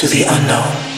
to the unknown.